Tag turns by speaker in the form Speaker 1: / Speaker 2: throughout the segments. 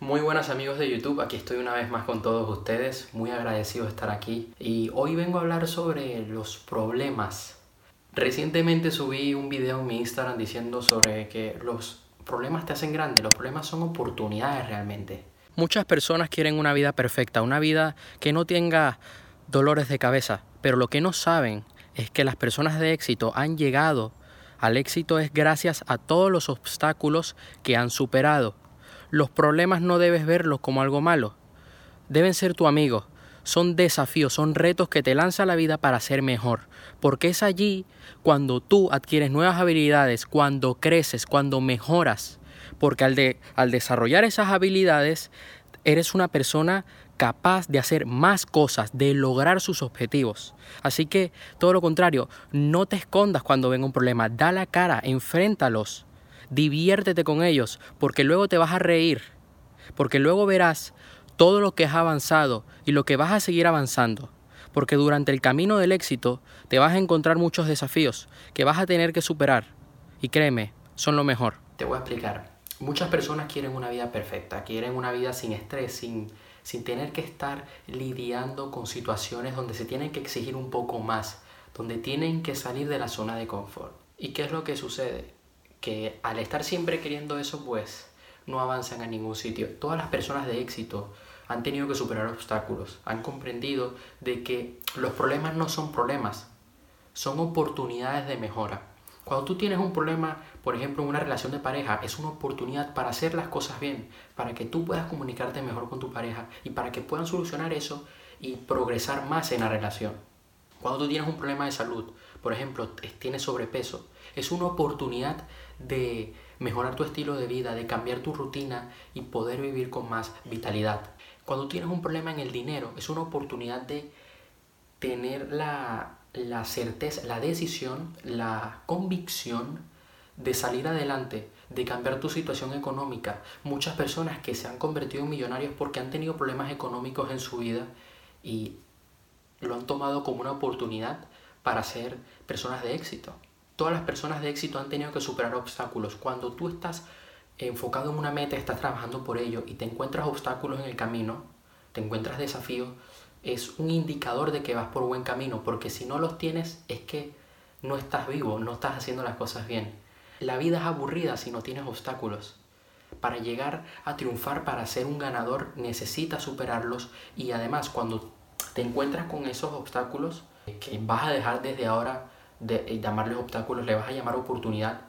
Speaker 1: Muy buenas amigos de YouTube, aquí estoy una vez más con todos ustedes, muy agradecido de estar aquí y hoy vengo a hablar sobre los problemas. Recientemente subí un video en mi Instagram diciendo sobre que los problemas te hacen grande, los problemas son oportunidades realmente. Muchas personas quieren una vida perfecta, una vida que no tenga dolores de cabeza, pero lo que no saben es que las personas de éxito han llegado al éxito es gracias a todos los obstáculos que han superado los problemas no debes verlos como algo malo. Deben ser tu amigo. Son desafíos, son retos que te lanza la vida para ser mejor. Porque es allí cuando tú adquieres nuevas habilidades, cuando creces, cuando mejoras. Porque al, de, al desarrollar esas habilidades, eres una persona capaz de hacer más cosas, de lograr sus objetivos. Así que, todo lo contrario, no te escondas cuando venga un problema, da la cara, enfréntalos diviértete con ellos, porque luego te vas a reír, porque luego verás todo lo que has avanzado y lo que vas a seguir avanzando, porque durante el camino del éxito te vas a encontrar muchos desafíos que vas a tener que superar, y créeme, son lo mejor. Te voy a explicar. Muchas personas quieren una vida perfecta, quieren una vida sin estrés, sin, sin tener que estar lidiando con situaciones donde se tienen que exigir un poco más, donde tienen que salir de la zona de confort. ¿Y qué es lo que sucede? Que al estar siempre queriendo eso, pues no avanzan a ningún sitio. Todas las personas de éxito han tenido que superar obstáculos, han comprendido de que los problemas no son problemas, son oportunidades de mejora. Cuando tú tienes un problema, por ejemplo, en una relación de pareja, es una oportunidad para hacer las cosas bien, para que tú puedas comunicarte mejor con tu pareja y para que puedan solucionar eso y progresar más en la relación. Cuando tú tienes un problema de salud, por ejemplo, tienes sobrepeso, es una oportunidad de mejorar tu estilo de vida, de cambiar tu rutina y poder vivir con más vitalidad. Cuando tienes un problema en el dinero, es una oportunidad de tener la, la certeza, la decisión, la convicción de salir adelante, de cambiar tu situación económica. Muchas personas que se han convertido en millonarios porque han tenido problemas económicos en su vida y lo han tomado como una oportunidad para ser personas de éxito. Todas las personas de éxito han tenido que superar obstáculos. Cuando tú estás enfocado en una meta, estás trabajando por ello y te encuentras obstáculos en el camino, te encuentras desafíos, es un indicador de que vas por buen camino, porque si no los tienes es que no estás vivo, no estás haciendo las cosas bien. La vida es aburrida si no tienes obstáculos. Para llegar a triunfar, para ser un ganador, necesitas superarlos y además cuando te encuentras con esos obstáculos, que vas a dejar desde ahora de eh, llamarles obstáculos, le vas a llamar oportunidad,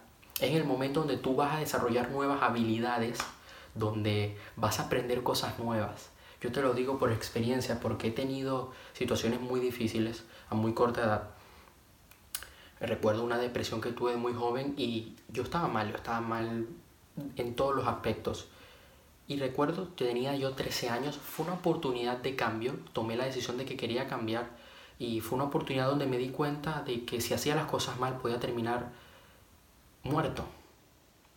Speaker 1: es el momento donde tú vas a desarrollar nuevas habilidades, donde vas a aprender cosas nuevas. Yo te lo digo por experiencia, porque he tenido situaciones muy difíciles a muy corta edad. Recuerdo una depresión que tuve muy joven y yo estaba mal, yo estaba mal en todos los aspectos. Y recuerdo tenía yo 13 años, fue una oportunidad de cambio, tomé la decisión de que quería cambiar y fue una oportunidad donde me di cuenta de que si hacía las cosas mal podía terminar muerto.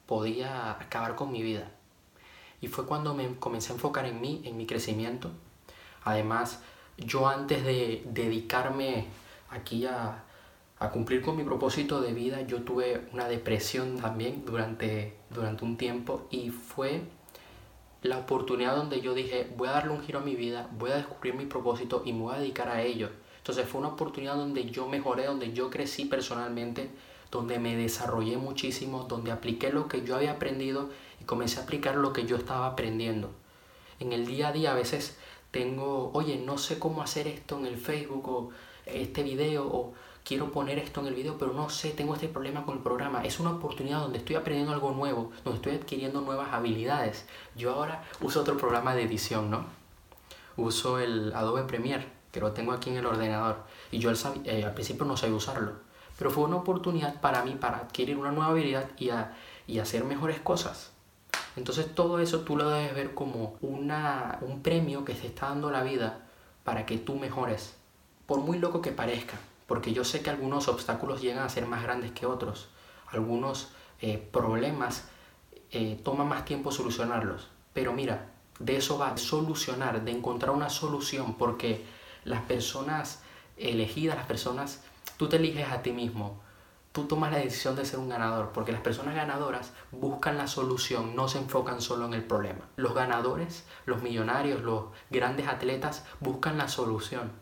Speaker 1: Podía acabar con mi vida. Y fue cuando me comencé a enfocar en mí, en mi crecimiento. Además, yo antes de dedicarme aquí a, a cumplir con mi propósito de vida, yo tuve una depresión también durante, durante un tiempo y fue la oportunidad donde yo dije, voy a darle un giro a mi vida, voy a descubrir mi propósito y me voy a dedicar a ello. Entonces fue una oportunidad donde yo mejoré, donde yo crecí personalmente, donde me desarrollé muchísimo, donde apliqué lo que yo había aprendido y comencé a aplicar lo que yo estaba aprendiendo. En el día a día a veces tengo, oye, no sé cómo hacer esto en el Facebook o este video o quiero poner esto en el video, pero no sé, tengo este problema con el programa. Es una oportunidad donde estoy aprendiendo algo nuevo, donde estoy adquiriendo nuevas habilidades. Yo ahora uso otro programa de edición, ¿no? Uso el Adobe Premiere que lo tengo aquí en el ordenador. Y yo eh, al principio no sabía usarlo. Pero fue una oportunidad para mí para adquirir una nueva habilidad y, y hacer mejores cosas. Entonces todo eso tú lo debes ver como una, un premio que se está dando la vida para que tú mejores. Por muy loco que parezca. Porque yo sé que algunos obstáculos llegan a ser más grandes que otros. Algunos eh, problemas eh, toman más tiempo solucionarlos. Pero mira, de eso va, solucionar, de encontrar una solución. Porque las personas elegidas, las personas, tú te eliges a ti mismo tú tomas la decisión de ser un ganador, porque las personas ganadoras buscan la solución, no se enfocan solo en el problema. Los ganadores, los millonarios, los grandes atletas buscan la solución.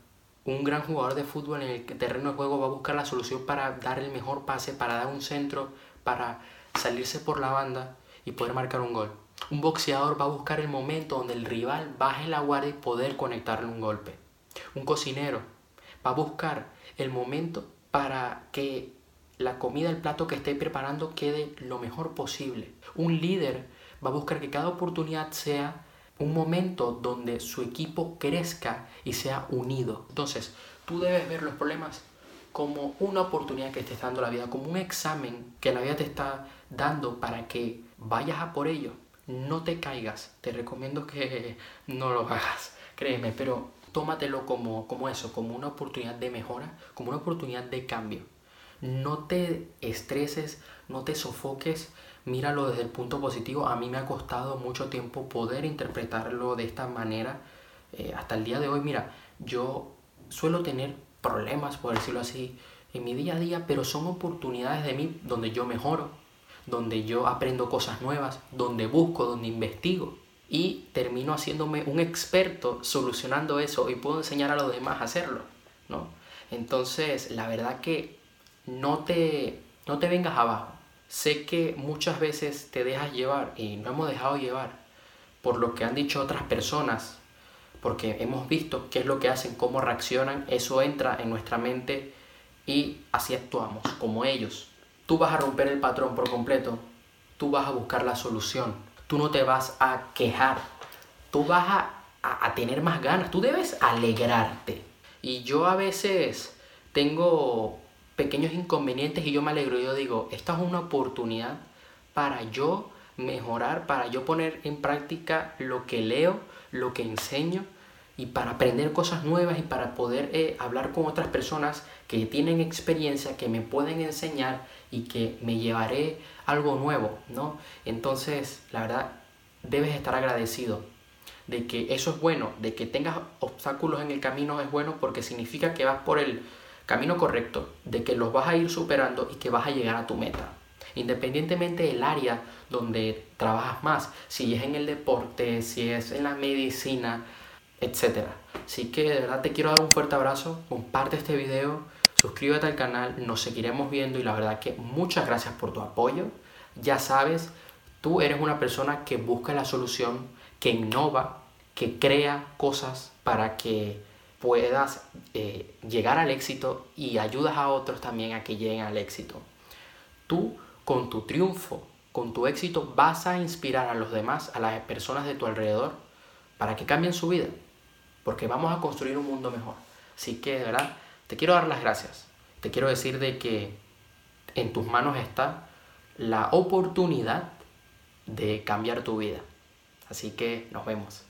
Speaker 1: Un gran jugador de fútbol en el terreno de juego va a buscar la solución para dar el mejor pase, para dar un centro, para salirse por la banda y poder marcar un gol. Un boxeador va a buscar el momento donde el rival baje la guardia y poder conectarle un golpe. Un cocinero va a buscar el momento para que la comida, el plato que esté preparando quede lo mejor posible. Un líder va a buscar que cada oportunidad sea un momento donde su equipo crezca y sea unido. Entonces, tú debes ver los problemas como una oportunidad que te está dando la vida, como un examen que la vida te está dando para que vayas a por ello. No te caigas, te recomiendo que no lo hagas, créeme, pero tómatelo como, como eso, como una oportunidad de mejora, como una oportunidad de cambio. No te estreses, no te sofoques, míralo desde el punto positivo. A mí me ha costado mucho tiempo poder interpretarlo de esta manera. Eh, hasta el día de hoy, mira, yo suelo tener problemas, por decirlo así, en mi día a día, pero son oportunidades de mí donde yo mejoro, donde yo aprendo cosas nuevas, donde busco, donde investigo y termino haciéndome un experto solucionando eso y puedo enseñar a los demás a hacerlo, ¿no? Entonces, la verdad que no te, no te vengas abajo. Sé que muchas veces te dejas llevar y no hemos dejado llevar por lo que han dicho otras personas, porque hemos visto qué es lo que hacen, cómo reaccionan, eso entra en nuestra mente y así actuamos, como ellos. Tú vas a romper el patrón por completo, tú vas a buscar la solución, tú no te vas a quejar, tú vas a, a tener más ganas, tú debes alegrarte. Y yo a veces tengo pequeños inconvenientes y yo me alegro. Yo digo, esta es una oportunidad para yo mejorar, para yo poner en práctica lo que leo, lo que enseño y para aprender cosas nuevas y para poder eh, hablar con otras personas que tienen experiencia, que me pueden enseñar y que me llevaré algo nuevo, ¿no? Entonces, la verdad, debes estar agradecido de que eso es bueno, de que tengas obstáculos en el camino es bueno porque significa que vas por el camino correcto, de que los vas a ir superando y que vas a llegar a tu meta. Independientemente del área donde trabajas más, si es en el deporte, si es en la medicina, etc. Así que de verdad te quiero dar un fuerte abrazo, comparte este video, suscríbete al canal, nos seguiremos viendo y la verdad que muchas gracias por tu apoyo. Ya sabes, tú eres una persona que busca la solución, que innova, que crea cosas para que puedas eh, llegar al éxito y ayudas a otros también a que lleguen al éxito. Tú con tu triunfo, con tu éxito, vas a inspirar a los demás, a las personas de tu alrededor, para que cambien su vida, porque vamos a construir un mundo mejor. Así que de verdad, te quiero dar las gracias. Te quiero decir de que en tus manos está la oportunidad de cambiar tu vida. Así que nos vemos.